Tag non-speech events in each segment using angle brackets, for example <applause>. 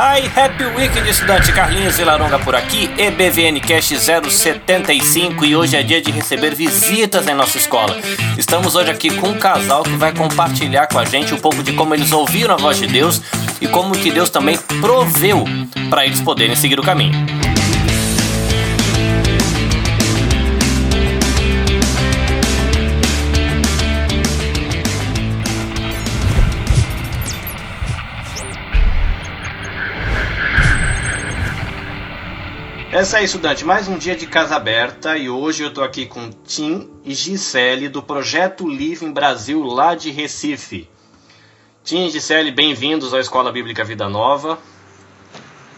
Hi, Happy Weekend, estudante Carlinhos Vilaronga por aqui, EBVN Cast 075 e hoje é dia de receber visitas em nossa escola. Estamos hoje aqui com um casal que vai compartilhar com a gente um pouco de como eles ouviram a voz de Deus e como que Deus também proveu para eles poderem seguir o caminho. É isso aí, estudante. Mais um dia de casa aberta e hoje eu tô aqui com Tim e Gisele do Projeto Living Brasil lá de Recife. Tim e Gisele, bem-vindos à Escola Bíblica Vida Nova.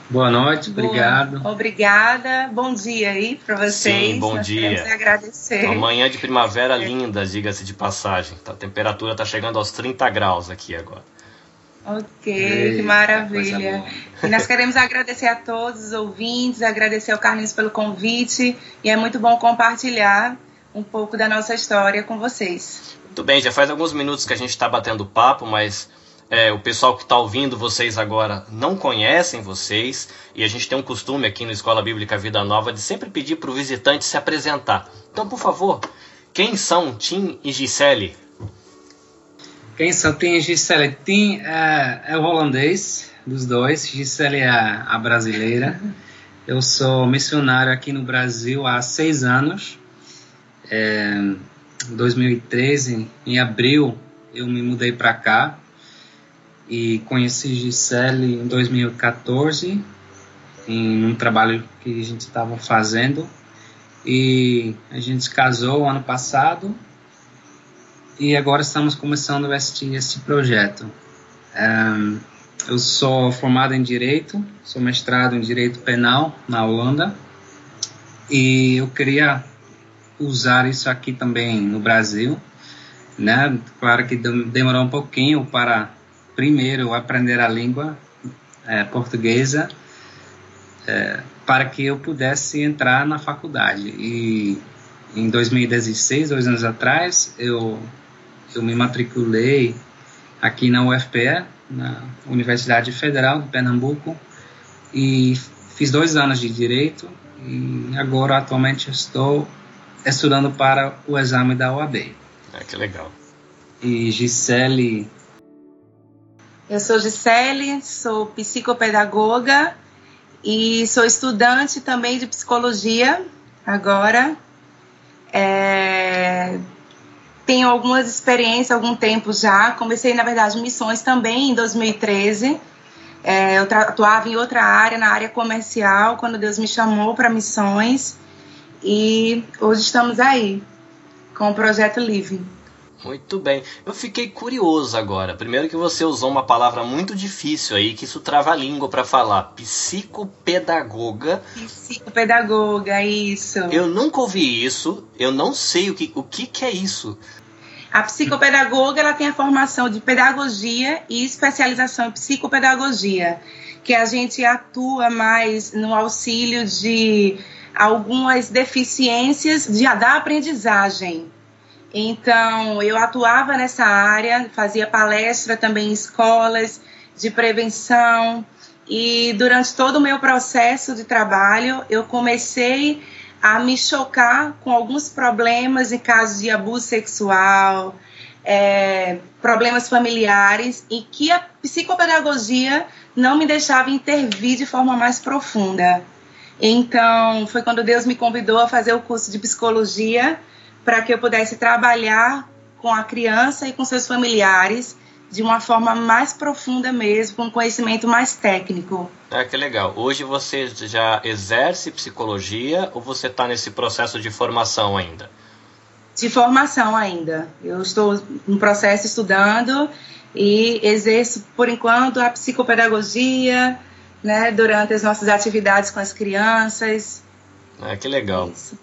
Boa noite, obrigado. Boa, obrigada. Bom dia aí para vocês. Sim, bom Nós dia. agradecer. Uma manhã de primavera linda, diga-se de passagem. A temperatura tá chegando aos 30 graus aqui agora. Ok, Eita, que maravilha. E nós queremos agradecer a todos os ouvintes, agradecer ao Carlinhos pelo convite. E é muito bom compartilhar um pouco da nossa história com vocês. Muito bem, já faz alguns minutos que a gente está batendo papo, mas é, o pessoal que está ouvindo vocês agora não conhecem vocês e a gente tem um costume aqui no Escola Bíblica Vida Nova de sempre pedir para o visitante se apresentar. Então, por favor, quem são Tim e Gisele? Tim e Gisele? Tim é, é o holandês dos dois, Gisele é a, a brasileira. Eu sou missionário aqui no Brasil há seis anos. É, em 2013, em abril, eu me mudei para cá e conheci Gisele em 2014 em um trabalho que a gente estava fazendo e a gente se casou ano passado e agora estamos começando este, este projeto. Um, eu sou formado em Direito, sou mestrado em Direito Penal na Holanda e eu queria usar isso aqui também no Brasil, né? Claro que demorou um pouquinho para primeiro aprender a língua é, portuguesa é, para que eu pudesse entrar na faculdade e em 2016, dois anos atrás, eu eu me matriculei aqui na UFPE, na Universidade Federal de Pernambuco, e fiz dois anos de Direito, e agora atualmente estou estudando para o exame da OAB. Ah, que legal. E Gisele... Eu sou Gisele, sou psicopedagoga e sou estudante também de psicologia agora. É, tenho algumas experiências, algum tempo já. Comecei, na verdade, missões também em 2013. É, eu atuava em outra área, na área comercial, quando Deus me chamou para missões. E hoje estamos aí, com o Projeto Livre. Muito bem. Eu fiquei curioso agora. Primeiro que você usou uma palavra muito difícil aí, que isso trava a língua para falar. Psicopedagoga. Psicopedagoga, isso. Eu nunca ouvi isso. Eu não sei o que, o que, que é isso. A psicopedagoga ela tem a formação de pedagogia e especialização em psicopedagogia, que a gente atua mais no auxílio de algumas deficiências de, da aprendizagem. Então, eu atuava nessa área, fazia palestra também em escolas de prevenção e durante todo o meu processo de trabalho, eu comecei a me chocar com alguns problemas em casos de abuso sexual, é, problemas familiares, e que a psicopedagogia não me deixava intervir de forma mais profunda. Então, foi quando Deus me convidou a fazer o curso de psicologia para que eu pudesse trabalhar com a criança e com seus familiares de uma forma mais profunda mesmo, com conhecimento mais técnico. Ah, que legal. Hoje você já exerce psicologia ou você está nesse processo de formação ainda? De formação ainda. Eu estou no processo estudando e exerço, por enquanto, a psicopedagogia, né, durante as nossas atividades com as crianças. Ah, que legal. Isso.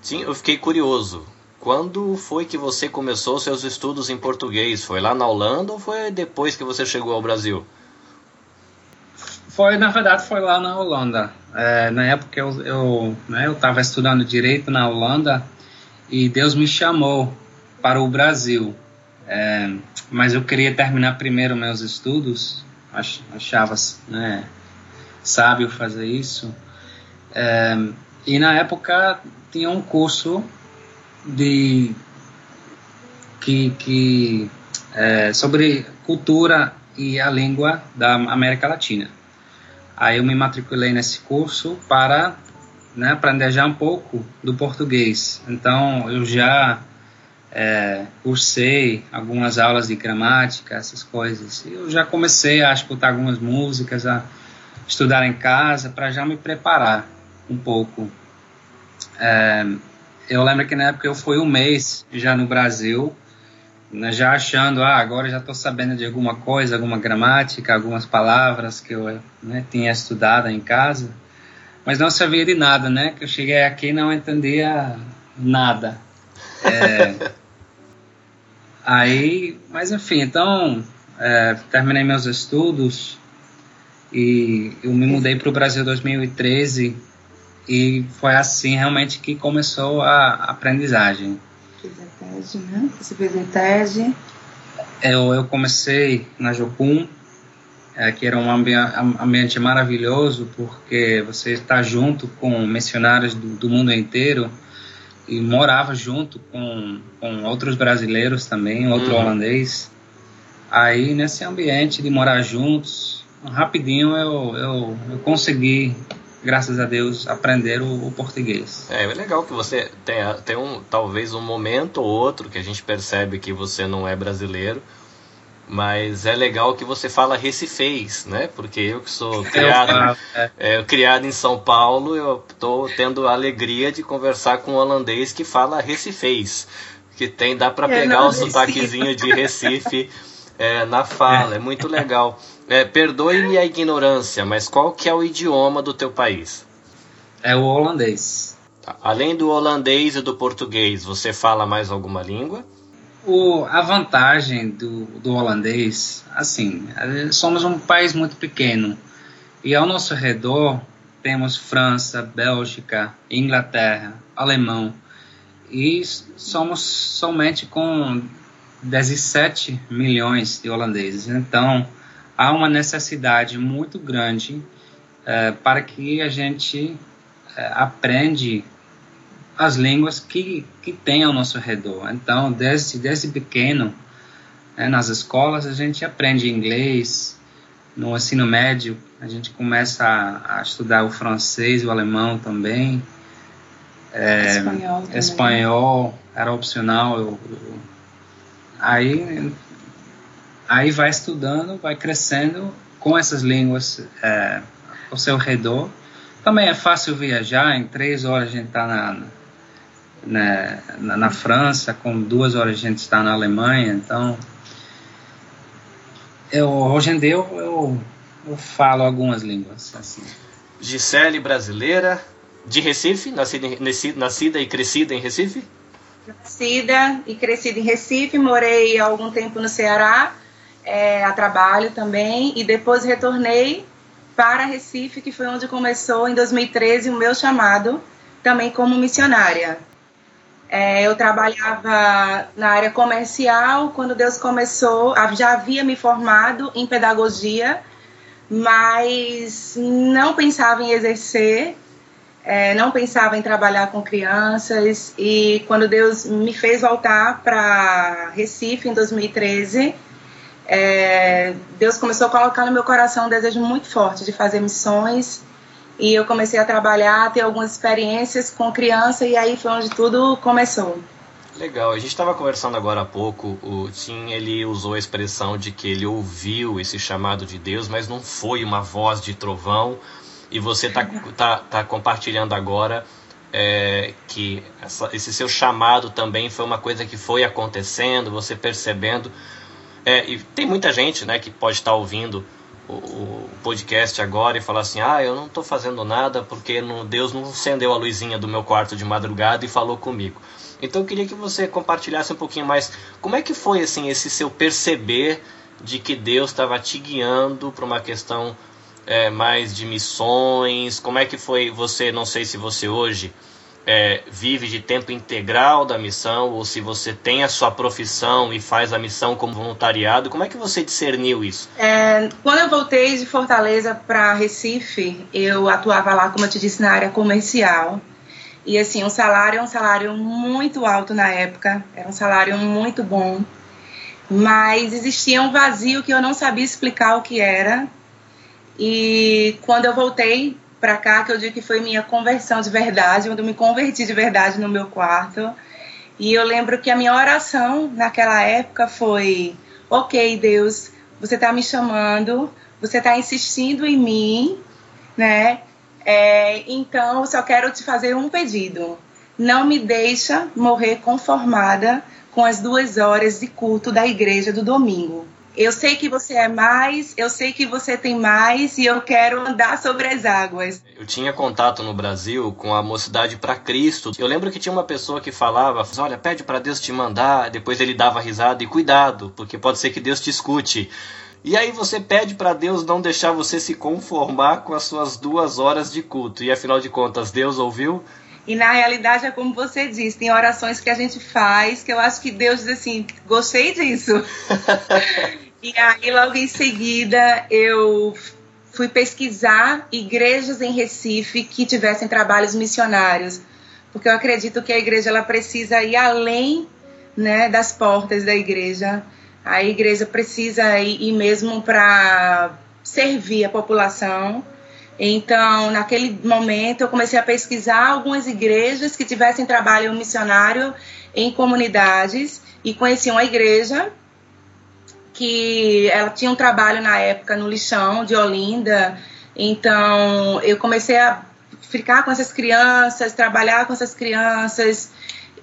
Sim, eu fiquei curioso. Quando foi que você começou seus estudos em português? Foi lá na Holanda ou foi depois que você chegou ao Brasil? Foi, na verdade, foi lá na Holanda. É, na época eu eu né, estava estudando direito na Holanda e Deus me chamou para o Brasil. É, mas eu queria terminar primeiro meus estudos, achava, né, sábio fazer isso. É, e na época tinha um curso de que, que é, sobre cultura e a língua da América Latina. Aí eu me matriculei nesse curso para né, aprender já um pouco do português. Então eu já é, cursei algumas aulas de gramática, essas coisas. Eu já comecei a escutar algumas músicas, a estudar em casa para já me preparar um pouco. É, eu lembro que na época eu fui um mês já no Brasil, né, já achando, ah, agora já estou sabendo de alguma coisa, alguma gramática, algumas palavras que eu né, tinha estudado em casa, mas não sabia de nada, né? Que eu cheguei aqui e não entendia nada. É, <laughs> aí, mas enfim, então é, terminei meus estudos e eu me mudei para o Brasil em 2013 e foi assim realmente que começou a aprendizagem. Fez a TED, né? Você fez a TED? Eu, eu comecei na Jocum, é, que era um ambi ambiente maravilhoso, porque você está junto com missionários do, do, mundo inteiro e morava junto com, com outros brasileiros também, outro uhum. holandês. Aí, nesse ambiente de morar juntos, rapidinho eu, eu, eu consegui graças a Deus, aprender o, o português. É, é legal que você tenha, tem um, talvez um momento ou outro que a gente percebe que você não é brasileiro, mas é legal que você fala recifês, né? Porque eu que sou <laughs> criado, é. É, criado em São Paulo, eu estou tendo a alegria de conversar com um holandês que fala recifês, que tem dá para pegar o sotaquezinho de Recife é, na fala, é muito legal. <laughs> É, Perdoe-me a ignorância, mas qual que é o idioma do teu país? É o holandês. Tá. Além do holandês e do português, você fala mais alguma língua? O, a vantagem do, do holandês, assim, somos um país muito pequeno e ao nosso redor temos França, Bélgica, Inglaterra, Alemão e somos somente com 17 milhões de holandeses. Então, há uma necessidade muito grande é, para que a gente é, aprende as línguas que, que tem ao nosso redor. Então, desde, desde pequeno, né, nas escolas, a gente aprende inglês, no ensino médio, a gente começa a, a estudar o francês o alemão também. É, espanhol, espanhol era opcional. Eu, eu, aí aí vai estudando, vai crescendo com essas línguas é, ao seu redor. Também é fácil viajar, em três horas a gente está na, na, na, França, com duas horas a gente está na Alemanha, então eu, hoje em dia eu, eu, eu falo algumas línguas. Assim. Gisele brasileira, de Recife, nascida, nascida e crescida em Recife? Nascida e crescida em Recife, morei algum tempo no Ceará, é, a trabalho também. E depois retornei para Recife, que foi onde começou em 2013 o meu chamado, também como missionária. É, eu trabalhava na área comercial. Quando Deus começou, já havia me formado em pedagogia, mas não pensava em exercer, é, não pensava em trabalhar com crianças. E quando Deus me fez voltar para Recife em 2013 é, Deus começou a colocar no meu coração um desejo muito forte de fazer missões. E eu comecei a trabalhar, a ter algumas experiências com criança e aí foi onde tudo começou. Legal, a gente estava conversando agora há pouco, o Tim ele usou a expressão de que ele ouviu esse chamado de Deus, mas não foi uma voz de trovão. E você está <laughs> tá, tá compartilhando agora é, que essa, esse seu chamado também foi uma coisa que foi acontecendo, você percebendo é, e tem muita gente né, que pode estar ouvindo o, o, podcast agora e falar assim: ah, eu não estou fazendo nada porque não, Deus não acendeu a luzinha do meu quarto de madrugada e falou comigo. Então eu queria que você compartilhasse um pouquinho mais como é que foi assim esse seu perceber de que Deus estava te guiando para uma questão é, mais de missões. Como é que foi você? Não sei se você hoje é, vive de tempo integral da missão ou se você tem a sua profissão e faz a missão como voluntariado. Como é que você discerniu isso? É, quando eu voltei de Fortaleza para Recife, eu atuava lá, como eu te disse, na área comercial. E assim, o salário é um salário muito alto na época, era um salário muito bom, mas existia um vazio que eu não sabia explicar o que era. E quando eu voltei para cá, que eu digo que foi minha conversão de verdade, quando eu me converti de verdade no meu quarto. E eu lembro que a minha oração naquela época foi: Ok, Deus, você está me chamando, você está insistindo em mim, né? É, então, eu só quero te fazer um pedido. Não me deixa morrer conformada com as duas horas de culto da igreja do domingo. Eu sei que você é mais, eu sei que você tem mais e eu quero andar sobre as águas. Eu tinha contato no Brasil com a Mocidade para Cristo. Eu lembro que tinha uma pessoa que falava: Olha, pede para Deus te mandar. Depois ele dava risada e cuidado, porque pode ser que Deus te escute. E aí você pede para Deus não deixar você se conformar com as suas duas horas de culto. E afinal de contas, Deus ouviu? E na realidade é como você disse, tem orações que a gente faz que eu acho que Deus diz assim, gostei disso. <laughs> e aí logo em seguida eu fui pesquisar igrejas em Recife que tivessem trabalhos missionários, porque eu acredito que a igreja ela precisa ir além, né, das portas da igreja. A igreja precisa ir, ir mesmo para servir a população então, naquele momento, eu comecei a pesquisar algumas igrejas que tivessem trabalho missionário em comunidades e conheci uma igreja que ela tinha um trabalho na época no lixão de Olinda. Então, eu comecei a ficar com essas crianças, trabalhar com essas crianças.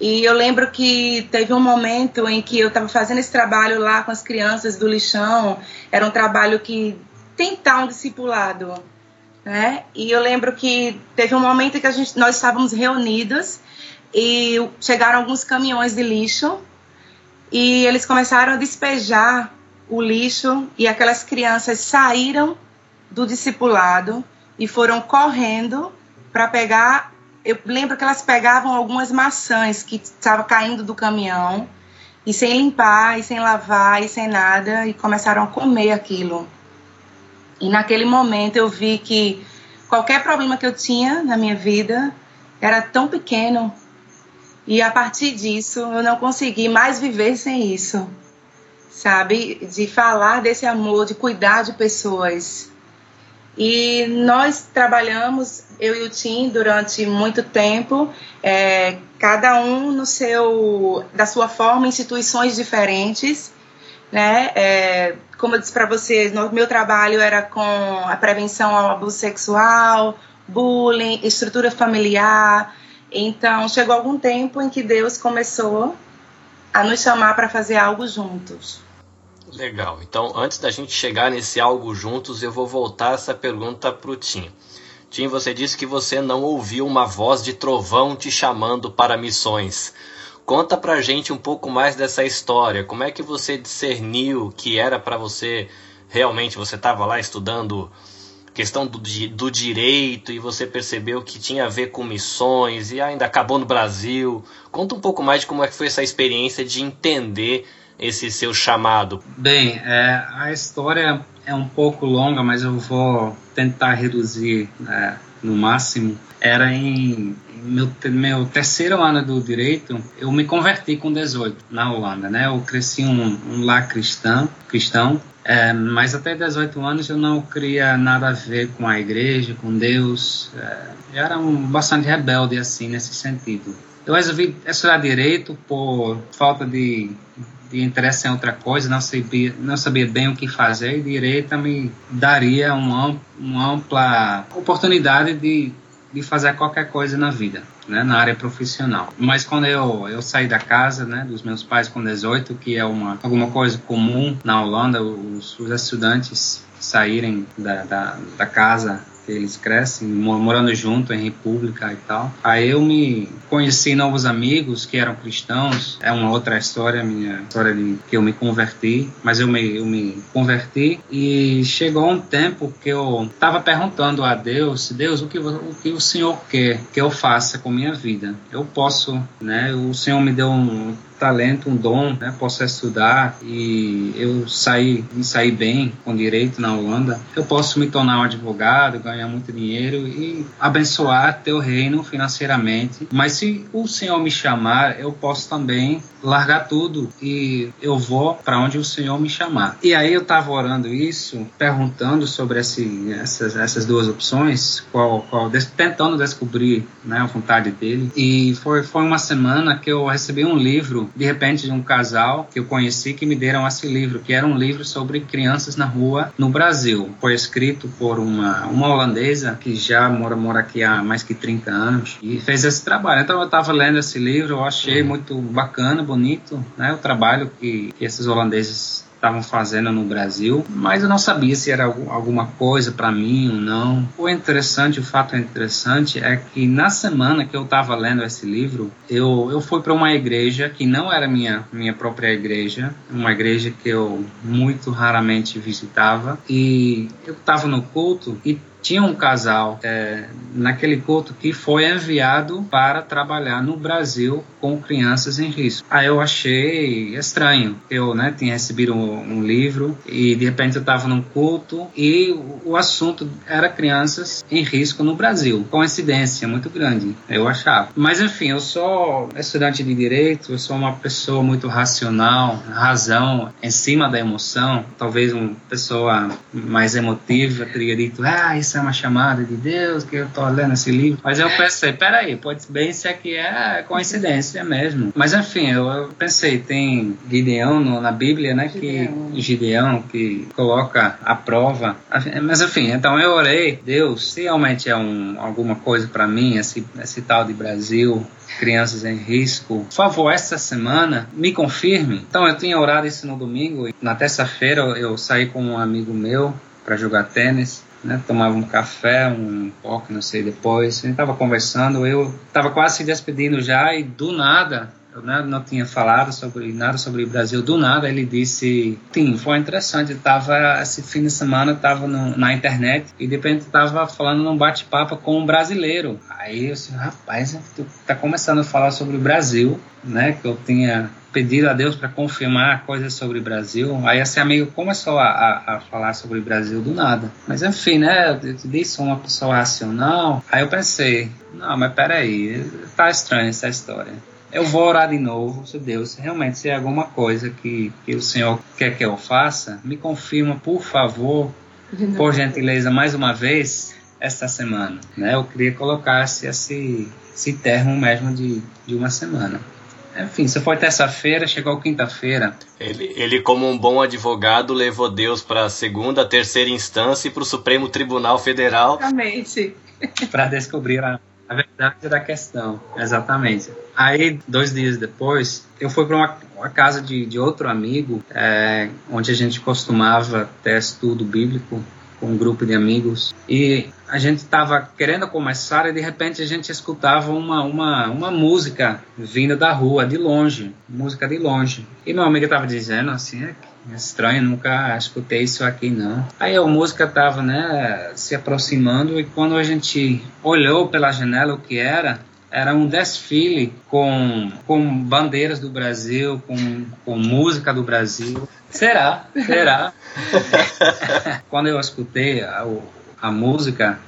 E eu lembro que teve um momento em que eu estava fazendo esse trabalho lá com as crianças do lixão. Era um trabalho que tentar um discipulado né? E eu lembro que teve um momento que a gente, nós estávamos reunidos e chegaram alguns caminhões de lixo e eles começaram a despejar o lixo e aquelas crianças saíram do discipulado e foram correndo para pegar. Eu lembro que elas pegavam algumas maçãs que estavam caindo do caminhão e sem limpar, e sem lavar, e sem nada, e começaram a comer aquilo. E naquele momento eu vi que qualquer problema que eu tinha na minha vida era tão pequeno. E a partir disso eu não consegui mais viver sem isso. Sabe? De falar desse amor, de cuidar de pessoas. E nós trabalhamos, eu e o Tim, durante muito tempo, é, cada um no seu, da sua forma, instituições diferentes né? É, como eu disse para vocês, no, meu trabalho era com a prevenção ao abuso sexual, bullying, estrutura familiar. Então, chegou algum tempo em que Deus começou a nos chamar para fazer algo juntos. Legal. Então, antes da gente chegar nesse algo juntos, eu vou voltar essa pergunta para o Tim. Tim, você disse que você não ouviu uma voz de trovão te chamando para missões. Conta pra gente um pouco mais dessa história. Como é que você discerniu que era para você realmente você estava lá estudando questão do, do direito e você percebeu que tinha a ver com missões e ainda acabou no Brasil. Conta um pouco mais de como é que foi essa experiência de entender esse seu chamado. Bem, é, a história é um pouco longa, mas eu vou tentar reduzir é, no máximo. Era em meu, meu terceiro ano do direito, eu me converti com 18 na Holanda, né? Eu cresci um, um lar cristão, cristão é, mas até 18 anos eu não queria nada a ver com a igreja, com Deus. É, eu era um, bastante rebelde, assim, nesse sentido. Eu resolvi estudar direito por falta de, de interesse em outra coisa, não sabia, não sabia bem o que fazer, e direito me daria uma, uma ampla oportunidade de de fazer qualquer coisa na vida, né, na área profissional. Mas quando eu, eu saí da casa, né, dos meus pais com 18, que é uma alguma coisa comum na Holanda, os, os estudantes saírem da, da, da casa eles crescem, morando junto em república e tal. Aí eu me conheci novos amigos que eram cristãos. É uma outra história, minha história de que eu me converti, mas eu me, eu me converti e chegou um tempo que eu estava perguntando a Deus, Deus, o que, o que o Senhor quer que eu faça com minha vida? Eu posso, né? O Senhor me deu um talento, um dom, né? Posso estudar e eu sair, me sair bem com direito na Holanda. Eu posso me tornar um advogado, ganhar muito dinheiro e abençoar teu reino financeiramente. Mas se o Senhor me chamar, eu posso também largar tudo e eu vou para onde o Senhor me chamar. E aí eu estava orando isso, perguntando sobre esse, essas, essas duas opções, qual, qual, tentando descobrir né, a vontade dele. E foi, foi uma semana que eu recebi um livro de repente, de um casal que eu conheci que me deram esse livro, que era um livro sobre crianças na rua no Brasil. Foi escrito por uma, uma holandesa que já mora, mora aqui há mais que 30 anos e fez esse trabalho. Então, eu estava lendo esse livro, eu achei muito bacana, bonito, né, o trabalho que, que esses holandeses estavam fazendo no Brasil, mas eu não sabia se era alguma coisa para mim ou não. O interessante, o fato interessante é que na semana que eu estava lendo esse livro, eu, eu fui para uma igreja que não era minha minha própria igreja, uma igreja que eu muito raramente visitava e eu estava no culto e tinha um casal é, naquele culto que foi enviado para trabalhar no Brasil com crianças em risco. Aí eu achei estranho. Eu né, tinha recebido um, um livro e de repente eu estava num culto e o, o, assunto era crianças em risco no Brasil. Coincidência muito grande, eu achava. Mas enfim, eu sou estudante de direito, eu sou uma pessoa muito racional, razão em cima da emoção. Talvez uma pessoa mais emotiva teria dito, ah, isso é uma chamada de Deus, que eu estou lendo esse livro. Mas eu pensei, peraí, pode bem ser aqui é coincidência mesmo. Mas enfim, eu, eu pensei, tem Gideão no, na Bíblia, né? Gideão. Que Gideão que coloca a prova. Mas enfim, então eu orei, Deus, se realmente é um, alguma coisa para mim, esse, esse tal de Brasil, crianças em risco. Por favor, essa semana me confirme. Então eu tinha orado isso no domingo e na terça-feira eu saí com um amigo meu para jogar tênis né, tomava um café, um pouco, não sei, depois. A gente estava conversando, eu estava quase se despedindo já e do nada, eu né, não tinha falado sobre nada sobre o Brasil, do nada ele disse, sim, foi interessante, estava esse fim de semana estava na internet e de repente estava falando num bate-papo com um brasileiro. Aí eu disse, rapaz, tu tá começando a falar sobre o Brasil, né, que eu tinha pedido a Deus para confirmar coisas sobre o Brasil. Aí esse amigo começou a, a, a, falar sobre o Brasil do nada. Mas enfim, né? Eu disse uma pessoa racional. Aí eu pensei, não, mas peraí, tá estranha essa história. Eu vou orar de novo, se Deus realmente se é alguma coisa que, que o Senhor quer que eu faça, me confirma, por favor, por gentileza, mais uma vez, esta semana. Né? Eu queria colocar esse, esse termo mesmo de, de uma semana. Enfim, se foi terça-feira, chegou quinta-feira. Ele, ele, como um bom advogado, levou Deus para a segunda, terceira instância e para o Supremo Tribunal Federal. Exatamente. <laughs> para descobrir a, a, verdade da questão. Exatamente. Aí, dois dias depois, eu fui para uma, uma, casa de, de outro amigo, é, onde a gente costumava ter estudo bíblico com um grupo de amigos. E a gente estava querendo começar e de repente a gente escutava uma, uma, uma música vinda da rua, de longe, música de longe. E meu amigo estava dizendo assim, é estranho, nunca escutei isso aqui não. Aí a música estava né, se aproximando e quando a gente olhou pela janela o que era, era um desfile com, com bandeiras do Brasil, com, com música do Brasil. Será? Será? <laughs> Quando eu escutei a, a música,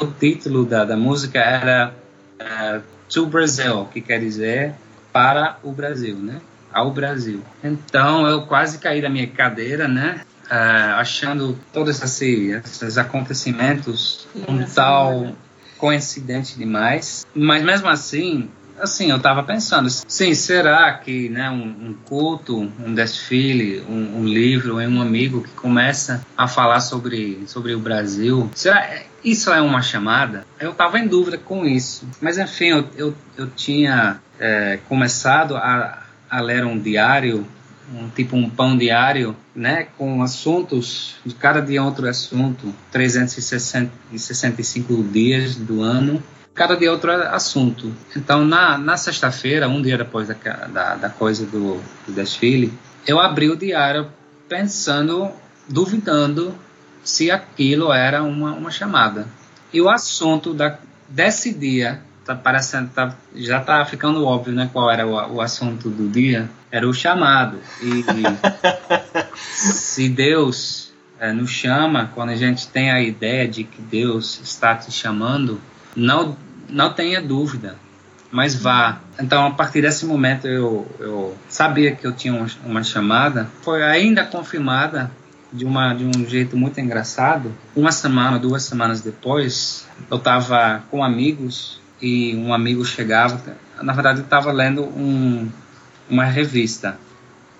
o título da, da música era uh, To Brazil, que quer dizer para o Brasil, né? Ao Brasil. Então eu quase caí da minha cadeira, né? Uh, achando todos esses, esses acontecimentos um tal coincidente demais. Mas mesmo assim, assim, eu estava pensando, sim, será que né, um, um culto, um desfile, um, um, livro, um amigo que começa a falar sobre, sobre o Brasil, será isso é uma chamada? Eu estava em dúvida com isso, mas enfim, eu, eu, eu tinha é, começado a, a ler um diário um tipo um pão diário, né, com assuntos, cada dia outro assunto, 365 dias do ano, cada dia outro assunto. Então, na, na sexta-feira, um dia depois da, da, da coisa do, do desfile, eu abri o diário pensando, duvidando se aquilo era uma, uma chamada. E o assunto da, desse dia tá parecendo, tá, já tá ficando óbvio, né, qual era o, o assunto do dia, era o chamado. E, <laughs> se Deus é, nos chama, quando a gente tem a ideia de que Deus está te chamando, não, não tenha dúvida, mas vá. Então, a partir desse momento, eu, eu sabia que eu tinha uma, uma chamada, foi ainda confirmada de, uma, de um jeito muito engraçado. Uma semana, duas semanas depois, eu estava com amigos e um amigo chegava, na verdade eu estava lendo um, uma revista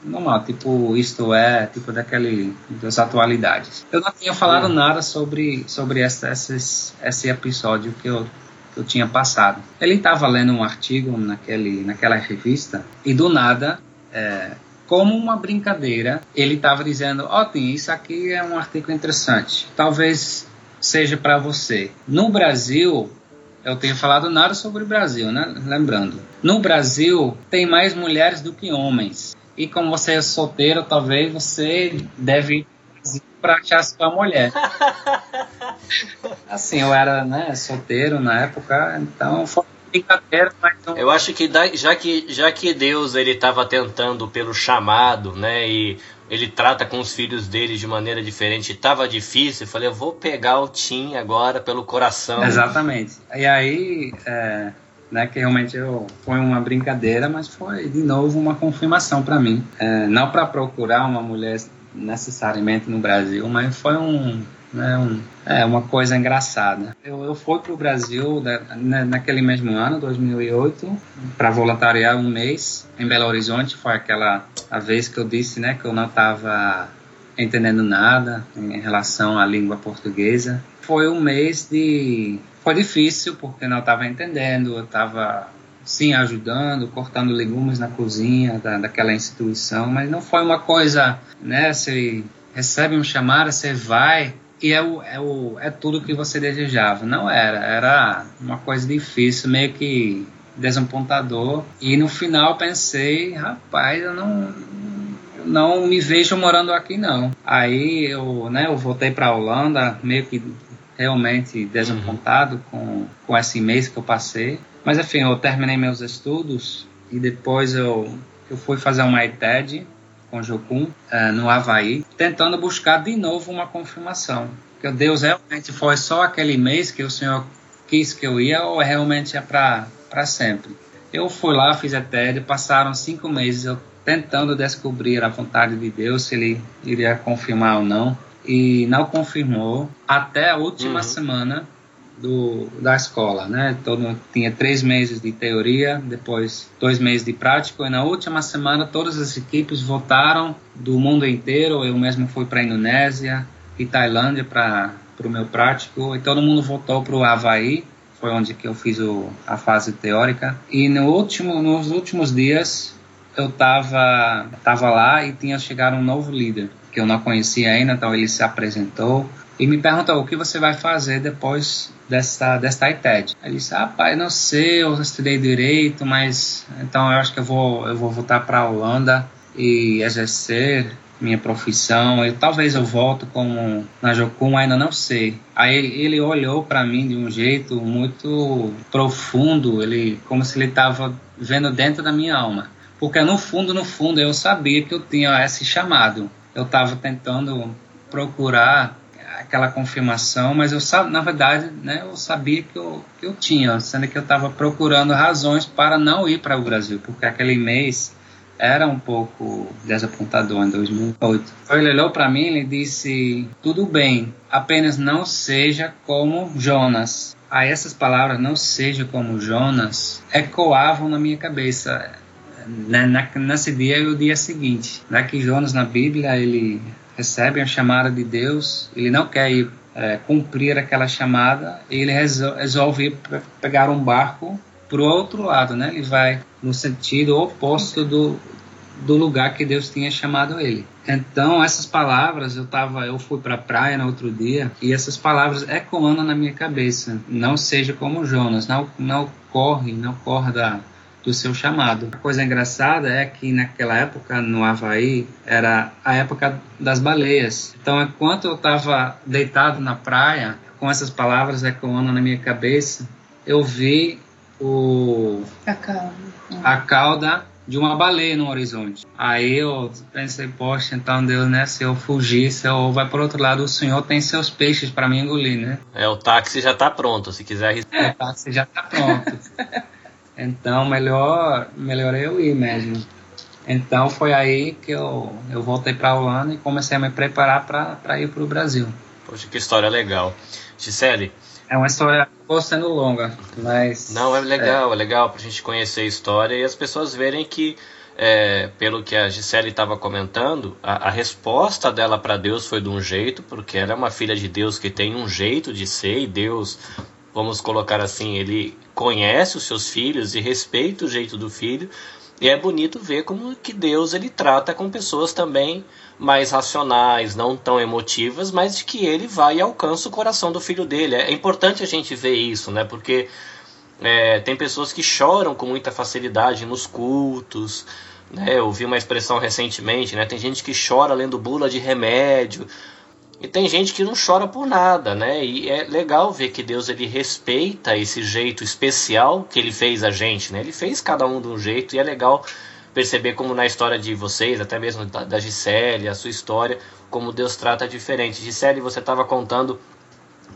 normal, tipo Isto É, tipo daquele das atualidades. Eu não tinha falado nada sobre sobre essa, esse, esse episódio que eu que eu tinha passado. Ele estava lendo um artigo naquele naquela revista e do nada é, como uma brincadeira, ele estava dizendo: Ó, oh, isso aqui é um artigo interessante. Talvez seja para você. No Brasil, eu tenho falado nada sobre o Brasil, né? Lembrando, no Brasil tem mais mulheres do que homens. E como você é solteiro, talvez você deve para achar sua mulher. <laughs> assim, eu era né, solteiro na época, então foi brincadeira, mas não... Eu acho que já que já que Deus ele estava tentando pelo chamado, né, e ele trata com os filhos dele de maneira diferente. Estava difícil, eu falei, eu vou pegar o Tim agora pelo coração. Exatamente. E aí, é, né, que realmente eu, foi uma brincadeira, mas foi de novo uma confirmação para mim. É, não para procurar uma mulher necessariamente no Brasil, mas foi um, né, um, é uma coisa engraçada. Eu, eu fui para o Brasil né, naquele mesmo ano, 2008, para voluntariar um mês em Belo Horizonte. Foi aquela a vez que eu disse né, que eu não estava entendendo nada em relação à língua portuguesa. Foi um mês de. Foi difícil porque não estava entendendo, eu estava sim ajudando, cortando legumes na cozinha da, daquela instituição, mas não foi uma coisa, né? Você recebe um chamado, você vai e é, o, é, o, é tudo que você desejava. Não era, era uma coisa difícil, meio que desapontador. E no final pensei, rapaz, eu não, não me vejo morando aqui não. Aí eu, né, eu voltei para a Holanda, meio que realmente desapontado com, com esse mês que eu passei. Mas enfim, eu terminei meus estudos e depois eu, eu fui fazer uma ITED com Jocum uh, no Havaí, tentando buscar de novo uma confirmação. Que Deus realmente foi só aquele mês que o Senhor quis que eu ia ou realmente é para sempre. Eu fui lá, fiz a TED, passaram cinco meses eu tentando descobrir a vontade de Deus, se ele iria confirmar ou não, e não confirmou até a última uhum. semana do, da escola, né? Todo, tinha três meses de teoria, depois dois meses de prática, e na última semana todas as equipes votaram do mundo inteiro. Eu mesmo fui para a Indonésia e Tailândia para o meu prático, e todo mundo votou para o Havaí, foi onde que eu fiz o, a fase teórica. E no último, nos últimos dias eu estava tava lá e tinha chegado um novo líder que eu não conhecia ainda, então ele se apresentou e me perguntou o que você vai fazer depois dessa, desta ITED. Ele disse, rapaz, não sei, eu estudei direito, mas então eu acho que eu vou, eu vou voltar para a Holanda e exercer minha profissão. E talvez eu volte como na Jocum, ainda não sei. Aí ele olhou para mim de um jeito muito profundo, ele como se ele estava vendo dentro da minha alma. Porque no fundo, no fundo, eu sabia que eu tinha esse chamado. Eu estava tentando procurar aquela confirmação, mas eu na verdade, né, eu sabia que eu, que eu tinha, sendo que eu estava procurando razões para não ir para o Brasil, porque aquele mês era um pouco desapontador em 2008. Ele olhou para mim e disse: "Tudo bem, apenas não seja como Jonas". Aí essas palavras "não seja como Jonas" ecoavam na minha cabeça. Né, na, nesse dia e o dia seguinte, né, que Jonas na Bíblia ele recebe a chamada de Deus, ele não quer ir é, cumprir aquela chamada, ele resolve pegar um barco para o outro lado, né? Ele vai no sentido oposto do, do lugar que Deus tinha chamado ele. Então, essas palavras, eu tava, eu fui para a praia no outro dia e essas palavras ecoando na minha cabeça. Não seja como Jonas, não, não corre, não corra da, do seu chamado. A coisa engraçada é que naquela época no Havaí era a época das baleias. Então, enquanto eu estava deitado na praia, com essas palavras ecoando na minha cabeça, eu vi o a cauda, a cauda de uma baleia no horizonte. Aí eu pensei, poxa, então Deus, né? Se eu fugir, se eu vai para outro lado, o Senhor tem seus peixes para me engolir, né? É, o táxi já está pronto, se quiser. É, o táxi já está pronto. <laughs> Então, melhor, melhor eu ir mesmo. Então, foi aí que eu, eu voltei para a Holanda e comecei a me preparar para ir para o Brasil. Poxa, que história legal. Gisele. É uma história acabou sendo longa, mas. Não, é legal, é, é legal para a gente conhecer a história e as pessoas verem que, é, pelo que a Gisele estava comentando, a, a, resposta dela para Deus foi de um jeito, porque ela é uma filha de Deus que tem um jeito de ser e Deus vamos colocar assim, ele conhece os seus filhos e respeita o jeito do filho. E é bonito ver como que Deus ele trata com pessoas também mais racionais, não tão emotivas, mas que ele vai e alcança o coração do filho dele. É importante a gente ver isso, né? Porque é, tem pessoas que choram com muita facilidade nos cultos. Né? Eu vi uma expressão recentemente, né? Tem gente que chora lendo bula de remédio. E tem gente que não chora por nada, né? E é legal ver que Deus ele respeita esse jeito especial que ele fez a gente, né? Ele fez cada um de um jeito e é legal perceber como na história de vocês, até mesmo da, da Gisele, a sua história, como Deus trata diferente. Gisele, você estava contando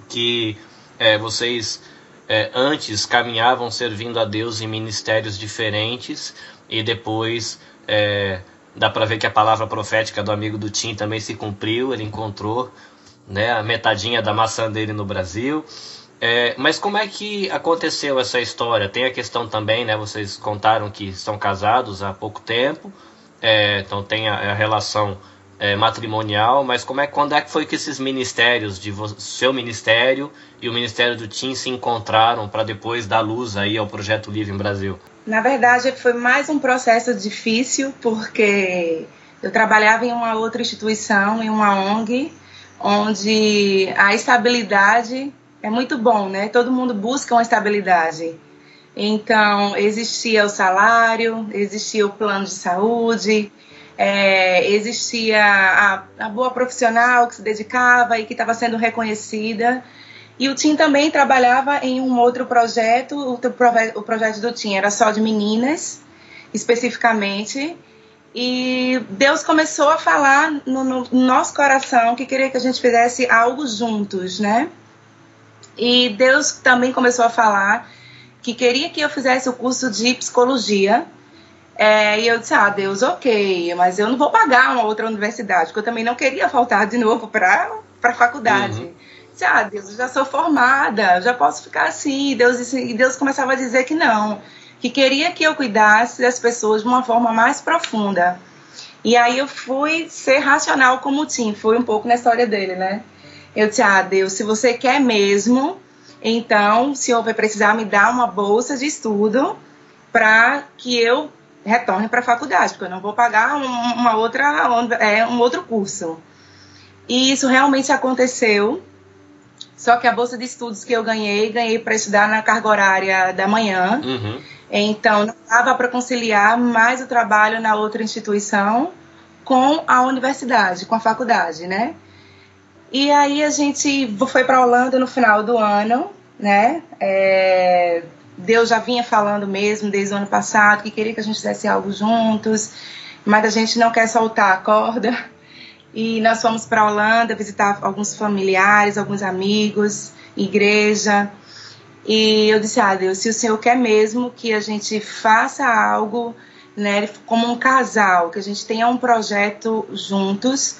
que é, vocês é, antes caminhavam servindo a Deus em ministérios diferentes e depois é, Dá para ver que a palavra profética do amigo do Tim também se cumpriu, ele encontrou né, a metadinha da maçã dele no Brasil. É, mas como é que aconteceu essa história? Tem a questão também, né? Vocês contaram que são casados há pouco tempo, é, então tem a, a relação é, matrimonial, mas como é, quando é que foi que esses ministérios, de seu ministério e o ministério do Tim se encontraram para depois dar luz aí ao Projeto Livre em Brasil? Na verdade, foi mais um processo difícil, porque eu trabalhava em uma outra instituição, em uma ONG, onde a estabilidade é muito bom, né? Todo mundo busca uma estabilidade. Então, existia o salário, existia o plano de saúde, é, existia a, a boa profissional que se dedicava e que estava sendo reconhecida. E o Tim também trabalhava em um outro projeto, o, projeto do Tim era só de meninas, especificamente. E Deus começou a falar no, no, nosso coração que queria que a gente fizesse algo juntos, né? E Deus também começou a falar que queria que eu fizesse o curso de psicologia. É, e eu disse, ah, Deus, ok, mas eu não vou pagar uma outra universidade, porque eu também não queria faltar de novo para a faculdade. Uhum disse, ah, Deus, eu já sou formada, já posso ficar assim. E Deus, e Deus começava a dizer que não, que queria que eu cuidasse das pessoas de uma forma mais profunda. E aí eu fui ser racional como o Tim, foi um pouco na história dele, né? Eu disse, ah, Deus, se você quer mesmo, então, se eu vai precisar me dar uma bolsa de estudo para que eu retorne para a faculdade, porque eu não vou pagar uma outra, é, um outro curso. E isso realmente aconteceu. Só que a bolsa de estudos que eu ganhei, ganhei para estudar na carga horária da manhã. Uhum. Então, não dava para conciliar mais o trabalho na outra instituição com a universidade, com a faculdade, né? E aí a gente foi para a Holanda no final do ano, né? É, Deus já vinha falando mesmo desde o ano passado que queria que a gente fizesse algo juntos, mas a gente não quer soltar a corda. E nós fomos para a Holanda visitar alguns familiares, alguns amigos, igreja. E eu disse: Ah, Deus, se o Senhor quer mesmo que a gente faça algo, né, como um casal, que a gente tenha um projeto juntos,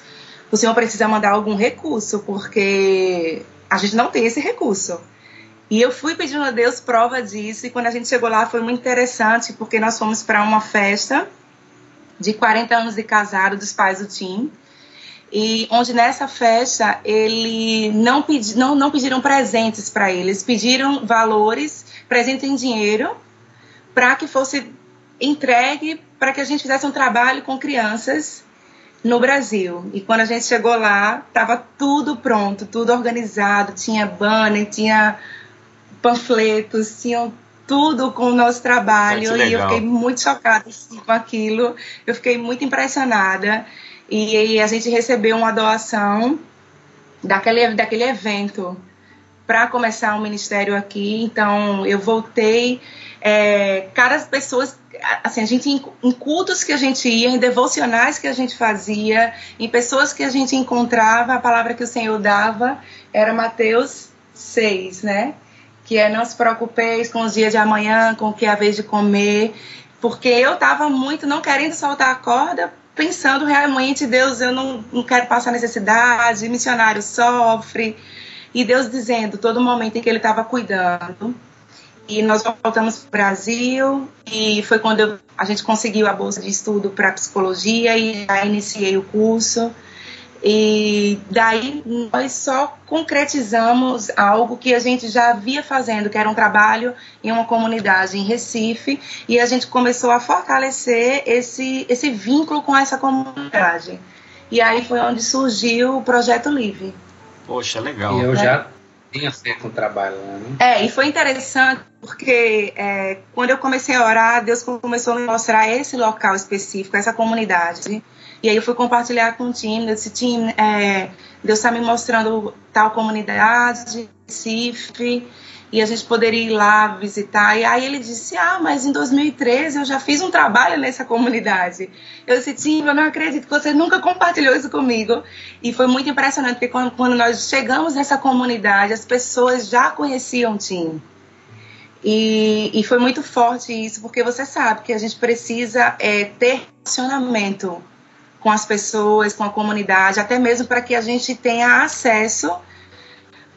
o Senhor precisa mandar algum recurso, porque a gente não tem esse recurso. E eu fui pedindo a Deus prova disso, e quando a gente chegou lá foi muito interessante, porque nós fomos para uma festa de 40 anos de casado dos pais do Tim e onde nessa festa ele não, pedi, não, não pediram presentes para eles, pediram valores, presente em dinheiro, para que fosse entregue para que a gente fizesse um trabalho com crianças no Brasil. E quando a gente chegou lá, estava tudo pronto, tudo organizado, tinha banner, tinha panfletos, tinham tudo com o nosso trabalho. E eu fiquei muito chocada assim, com aquilo. Eu fiquei muito impressionada e, a gente recebeu uma doação daquele, daquele evento para começar o ministério aqui. Então eu voltei. É, cada pessoas assim, a gente em cultos que a gente ia, em devocionais que a gente fazia, em pessoas que a gente encontrava, a palavra que o Senhor dava era Mateus 6, né? que é não se preocupeis com os dias de amanhã, com o que é a vez de comer, porque eu estava muito não querendo soltar a corda, pensando realmente, Deus, eu não, não quero passar necessidade, missionário sofre, e Deus dizendo, todo momento em que ele estava cuidando, e nós voltamos para o Brasil e foi quando eu, a gente conseguiu a bolsa de estudo para psicologia e já iniciei o curso. E daí nós só concretizamos algo que a gente já havia fazendo, que era um trabalho em uma comunidade em Recife, e a gente começou a fortalecer esse, esse vínculo com essa comunidade. E aí foi onde surgiu o Projeto Livre. Poxa, legal. E eu já tinha feito um trabalho lá, né? É, e foi interessante porque é, quando eu comecei a orar, Deus começou a me mostrar esse local específico, essa comunidade. E aí eu fui compartilhar com o time, desse time, é, Deus está me mostrando tal comunidade, Recife, e a gente poderia ir lá visitar. E aí ele disse: Ah, mas em 2013 eu já fiz um trabalho nessa comunidade. Eu disse: Tim, eu não acredito que você nunca compartilhou isso comigo. E foi muito impressionante, porque quando, quando nós chegamos nessa comunidade, as pessoas já conheciam Tim. E, e, foi muito forte isso, porque você sabe que a gente precisa é, ter relacionamento com as pessoas, com a comunidade, até mesmo para que a gente tenha acesso,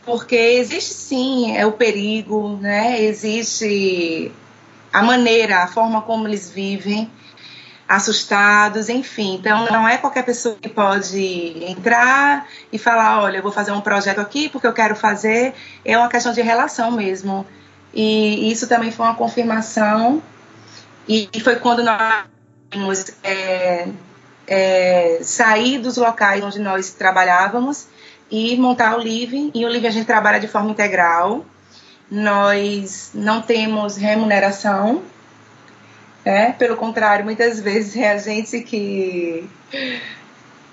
porque existe sim é o perigo, né? Existe a maneira, a forma como eles vivem, assustados, enfim. Então não é qualquer pessoa que pode entrar e falar, olha, eu vou fazer um projeto aqui porque eu quero fazer. É uma questão de relação mesmo. E isso também foi uma confirmação. E foi quando nós é, é, sair dos locais onde nós trabalhávamos e montar o Living. E o Living a gente trabalha de forma integral. Nós não temos remuneração, né? pelo contrário, muitas vezes é a gente que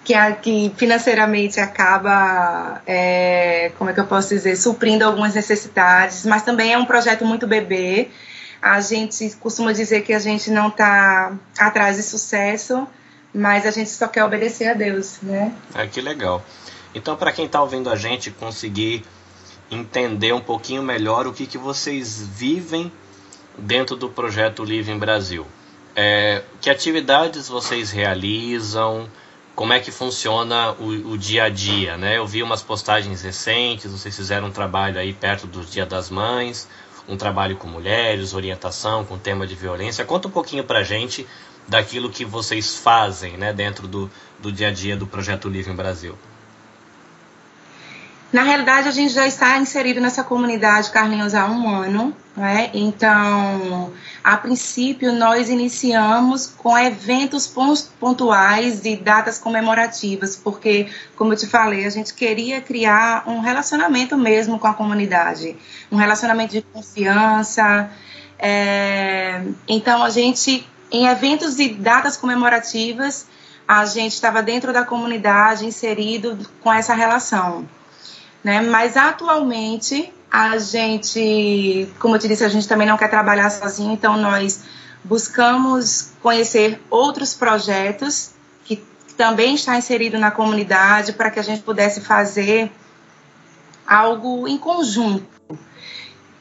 que, que financeiramente acaba, é, como é que eu posso dizer, suprindo algumas necessidades, mas também é um projeto muito bebê. A gente costuma dizer que a gente não está atrás de sucesso, mas a gente só quer obedecer a Deus, né? É que legal. Então, para quem está ouvindo a gente conseguir entender um pouquinho melhor o que, que vocês vivem dentro do projeto Livre em Brasil, é, que atividades vocês realizam, como é que funciona o, o, dia a dia, né? Eu vi umas postagens recentes, vocês fizeram um trabalho aí perto do Dia das Mães, um trabalho com mulheres, orientação com tema de violência. Conta um pouquinho pra gente daquilo que vocês fazem né, dentro do, do dia a dia do Projeto Livre em Brasil? Na realidade, a gente já está inserido nessa comunidade, Carlinhos, há um ano. Né? Então, a princípio, nós iniciamos com eventos pontuais e datas comemorativas, porque, como eu te falei, a gente queria criar um relacionamento mesmo com a comunidade, um relacionamento de confiança. É... Então, a gente em eventos e datas comemorativas, a gente estava dentro da comunidade, inserido com essa relação. Né? Mas atualmente, a gente, como eu te disse, a gente também não quer trabalhar sozinho, então nós buscamos conhecer outros projetos que também está inserido na comunidade para que a gente pudesse fazer algo em conjunto.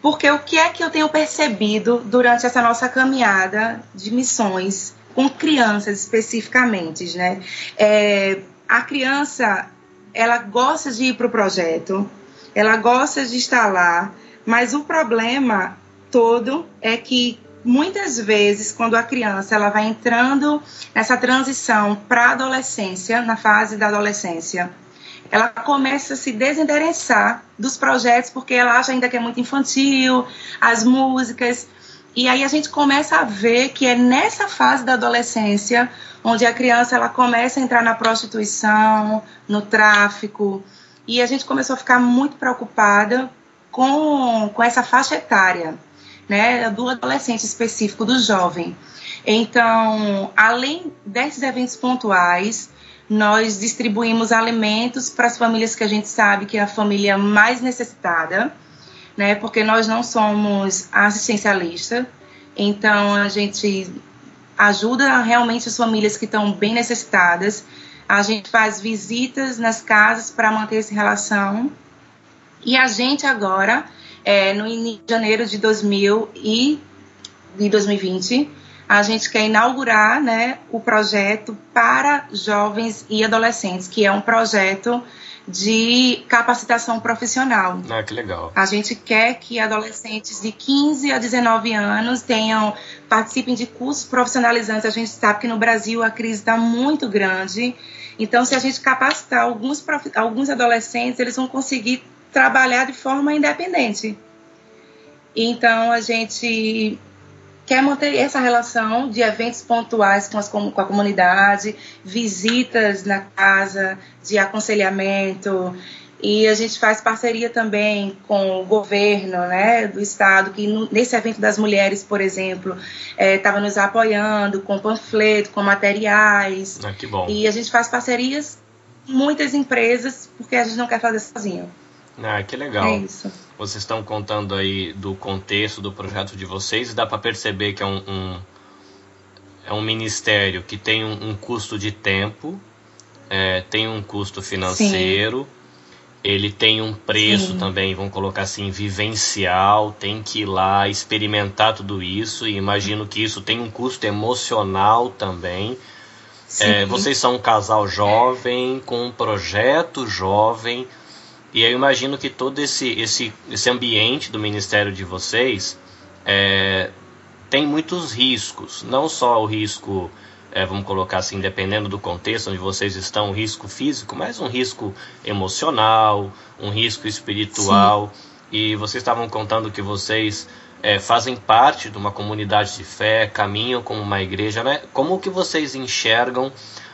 Porque o que é que eu tenho percebido durante essa nossa caminhada de missões com crianças especificamente, né? É, a criança, ela gosta de ir para o projeto, ela gosta de estar lá, mas o problema todo é que muitas vezes quando a criança ela vai entrando nessa transição para adolescência, na fase da adolescência, ela começa a se desinteressar dos projetos porque ela acha ainda que é muito infantil, as músicas. E aí a gente começa a ver que é nessa fase da adolescência onde a criança ela começa a entrar na prostituição, no tráfico, e a gente começou a ficar muito preocupada com, com essa faixa etária, né, do adolescente específico, do jovem. Então, além desses eventos pontuais, nós distribuímos alimentos para as famílias que a gente sabe que é a família mais necessitada, né? Porque nós não somos assistencialista, então a gente ajuda realmente as famílias que estão bem necessitadas. A gente faz visitas nas casas para manter essa relação. E a gente agora, é, no início de janeiro de 2000 e de 2020, a gente quer inaugurar né, o projeto para jovens e adolescentes, que é um projeto de capacitação profissional. Ah, que legal. A gente quer que adolescentes de 15 a 19 anos tenham participem de cursos profissionalizantes. A gente sabe que no Brasil a crise está muito grande. Então, se a gente capacitar alguns, alguns adolescentes, eles vão conseguir trabalhar de forma independente. Então, a gente quer manter essa relação de eventos pontuais com, as, com a comunidade, visitas na casa, de aconselhamento. E a gente faz parceria também com o governo né, do estado, que no, nesse evento das mulheres, por exemplo, estava é, nos apoiando com panfleto, com materiais. Ah, que bom. E a gente faz parcerias com muitas empresas, porque a gente não quer fazer sozinho. Ah, que legal. É isso. Vocês estão contando aí do contexto do projeto de vocês, dá para perceber que é um, um, é um ministério que tem um, um custo de tempo, é, tem um custo financeiro, Sim. ele tem um preço Sim. também, vamos colocar assim, vivencial, tem que ir lá experimentar tudo isso, e imagino que isso tem um custo emocional também. É, vocês são um casal jovem, com um projeto jovem, e eu imagino que todo esse, esse, esse ambiente do ministério de vocês é, tem muitos riscos. Não só o risco, é, vamos colocar assim, dependendo do contexto onde vocês estão, o risco físico, mas um risco emocional, um risco espiritual. Sim. E vocês estavam contando que vocês é, fazem parte de uma comunidade de fé, caminham como uma igreja, né? Como que vocês enxergam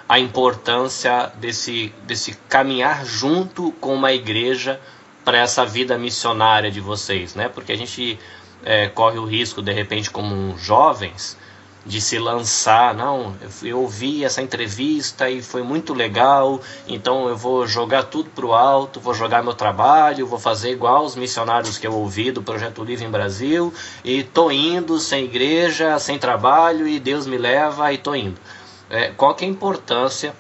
a importância desse, desse caminhar junto com uma igreja para essa vida missionária de vocês, né? Porque a gente é, corre o risco, de repente, como jovens, de se lançar. Não, eu ouvi essa entrevista e foi muito legal, então eu vou jogar tudo para o alto, vou jogar meu trabalho, vou fazer igual os missionários que eu ouvi do Projeto Livre em Brasil, e tô indo sem igreja, sem trabalho, e Deus me leva e tô indo é, qual que é a importância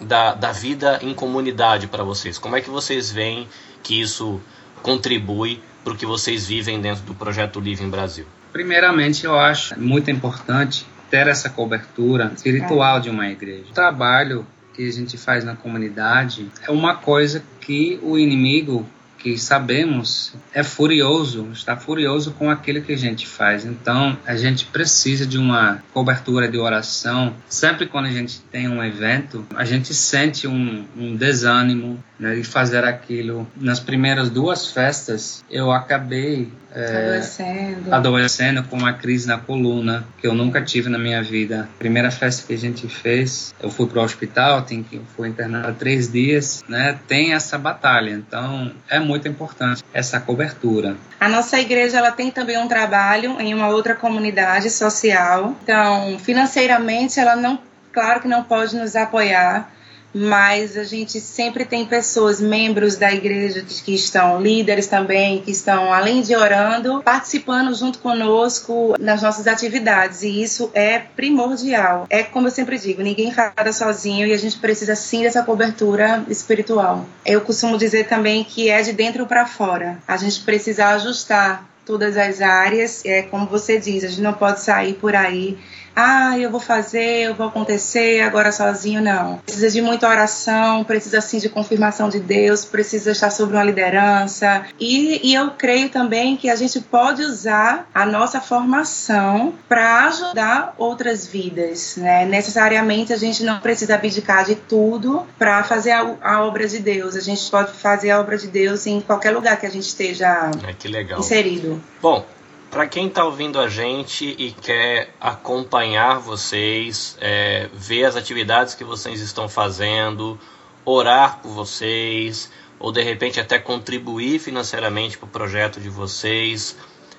da, da vida em comunidade para vocês? Como é que vocês veem que isso contribui para o que vocês vivem dentro do Projeto Livre em Brasil? Primeiramente, eu acho muito importante ter essa cobertura espiritual de uma igreja. O trabalho que a gente faz na comunidade é uma coisa que o inimigo que sabemos é furioso, está furioso com aquilo que a gente faz. Então, a gente precisa de uma cobertura de oração. Sempre quando a gente tem um evento, a gente sente um, um desânimo né, de fazer aquilo. Nas primeiras duas festas, eu acabei é, adoecendo. adoecendo com uma crise na coluna que eu nunca tive na minha vida. Primeira festa que a gente fez, eu fui para o hospital, tem que fui internado três dias, né? Tem essa batalha, então é muito importante essa cobertura. A nossa igreja ela tem também um trabalho em uma outra comunidade social, então financeiramente ela não, claro que não pode nos apoiar mas a gente sempre tem pessoas, membros da igreja que estão, líderes também, que estão, além de orando, participando junto conosco nas nossas atividades, e isso é primordial. É como eu sempre digo, ninguém nada sozinho e a gente precisa sim dessa cobertura espiritual. Eu costumo dizer também que é de dentro para fora. A gente precisa ajustar todas as áreas, é como você diz, a gente não pode sair por aí ah, eu vou fazer, eu vou acontecer agora sozinho, não. Precisa de muita oração, precisa sim de confirmação de Deus, precisa estar sobre uma liderança. E, e eu creio também que a gente pode usar a nossa formação para ajudar outras vidas, né? Necessariamente a gente não precisa abdicar de tudo para fazer a, a, obra de Deus. A gente pode fazer a obra de Deus em qualquer lugar que a gente esteja é, que inserido. Bom, Para quem está ouvindo a gente e quer acompanhar vocês, é, ver as atividades que vocês estão fazendo, orar por vocês, ou de repente até contribuir financeiramente para o projeto de vocês,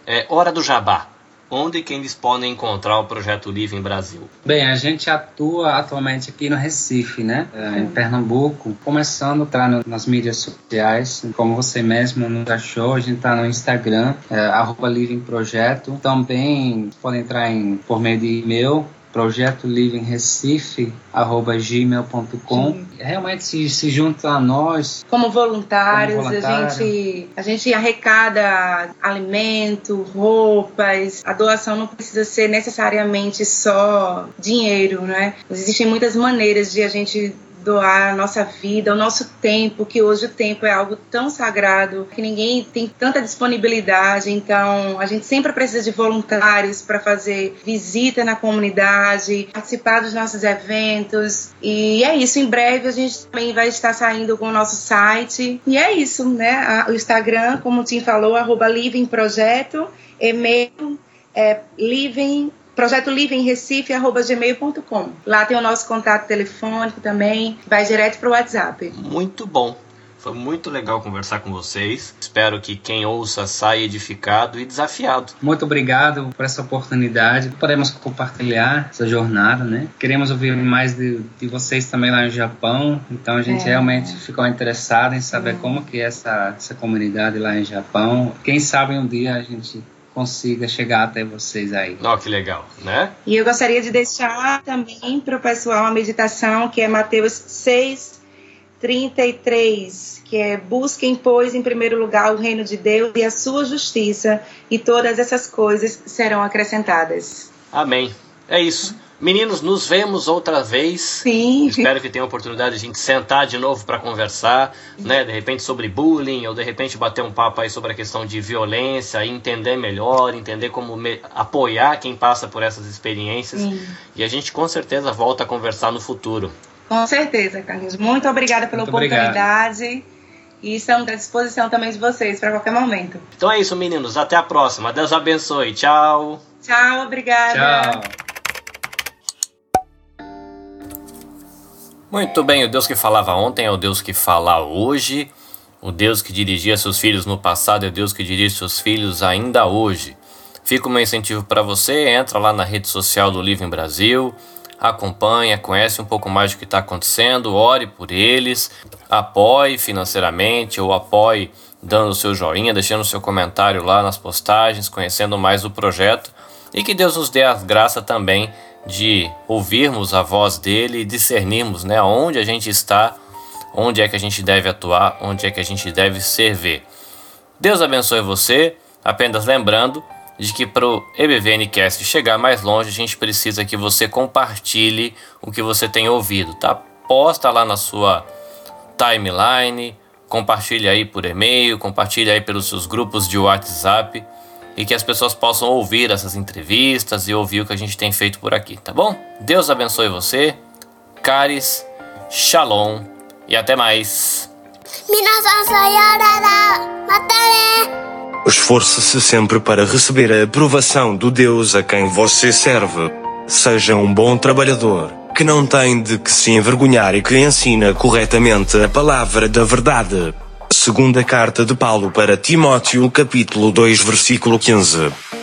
é hora do jabá onde que eles podem encontrar o Projeto Livre em Brasil? Bem, a gente atua atualmente aqui no Recife, né? É, em Pernambuco, começando a entrar nas mídias sociais, como você mesmo nos achou, a gente está no Instagram, é, Projeto. Também podem entrar em, por meio de e-mail, projeto gmail.com realmente se, se junta a nós. Como voluntários, como voluntário. a gente a gente arrecada alimento roupas. A doação não precisa ser necessariamente só dinheiro né? Existem muitas maneiras de a gente doar a nossa vida, o nosso tempo, que hoje o tempo é algo tão sagrado, que ninguém tem tanta disponibilidade, então a gente sempre precisa de voluntários para fazer visita na comunidade, participar dos nossos eventos. E é isso, em breve a gente também vai estar saindo com o nosso site. E é isso, né? O Instagram, como o Tim falou, arroba Living Projeto, e-mail é living projeto gmail.com. Lá tem o nosso contato telefônico também, vai direto para o WhatsApp. Muito bom. Foi muito legal conversar com vocês. Espero que quem ouça saia edificado e desafiado. Muito obrigado por essa oportunidade. Podemos compartilhar essa jornada, né? Queremos ouvir mais de, de vocês também lá no Japão. Então a gente é. realmente ficou interessado em saber é. como que é essa, essa comunidade lá no Japão. Quem sabe um dia a gente consiga chegar até vocês aí. Oh, que legal, né? E eu gostaria de deixar também para o pessoal a meditação que é Mateus 6, 33, que é busquem, pois, em primeiro lugar o reino de Deus e a sua justiça, e todas essas coisas serão acrescentadas. Amém. É isso. Meninos, nos vemos outra vez. Sim. Espero que tenha a oportunidade de a gente sentar de novo para conversar, né? De repente sobre bullying, ou de repente bater um papo aí sobre a questão de violência, entender melhor, entender como me... apoiar quem passa por essas experiências. Sim. E a gente com certeza volta a conversar no futuro. Com certeza, Carlinhos. Muito obrigada pela Muito oportunidade. Obrigado. E estamos à disposição também de vocês para qualquer momento. Então é isso, meninos. Até a próxima. Deus abençoe. Tchau. Tchau, obrigada. Tchau. Muito bem, o Deus que falava ontem é o Deus que fala hoje. O Deus que dirigia seus filhos no passado é o Deus que dirige seus filhos ainda hoje. Fica o meu incentivo para você, entra lá na rede social do Livre em Brasil, acompanha, conhece um pouco mais do que está acontecendo, ore por eles, apoie financeiramente ou apoie dando o seu joinha, deixando o seu comentário lá nas postagens, conhecendo mais o projeto e que Deus nos dê a graça também de ouvirmos a voz dele e discernirmos né, onde a gente está, onde é que a gente deve atuar, onde é que a gente deve servir. Deus abençoe você, apenas lembrando de que para o EBVNcast chegar mais longe, a gente precisa que você compartilhe o que você tem ouvido, tá? Posta lá na sua timeline, compartilhe aí por e-mail, compartilhe aí pelos seus grupos de WhatsApp e que as pessoas possam ouvir essas entrevistas e ouvir o que a gente tem feito por aqui, tá bom? Deus abençoe você, caris, shalom e até mais. Esforce-se sempre para receber a aprovação do Deus a quem você serve. Seja um bom trabalhador, que não tem de que se envergonhar e que ensina corretamente a palavra da verdade. Segunda carta de Paulo para Timóteo, capítulo 2, versículo 15.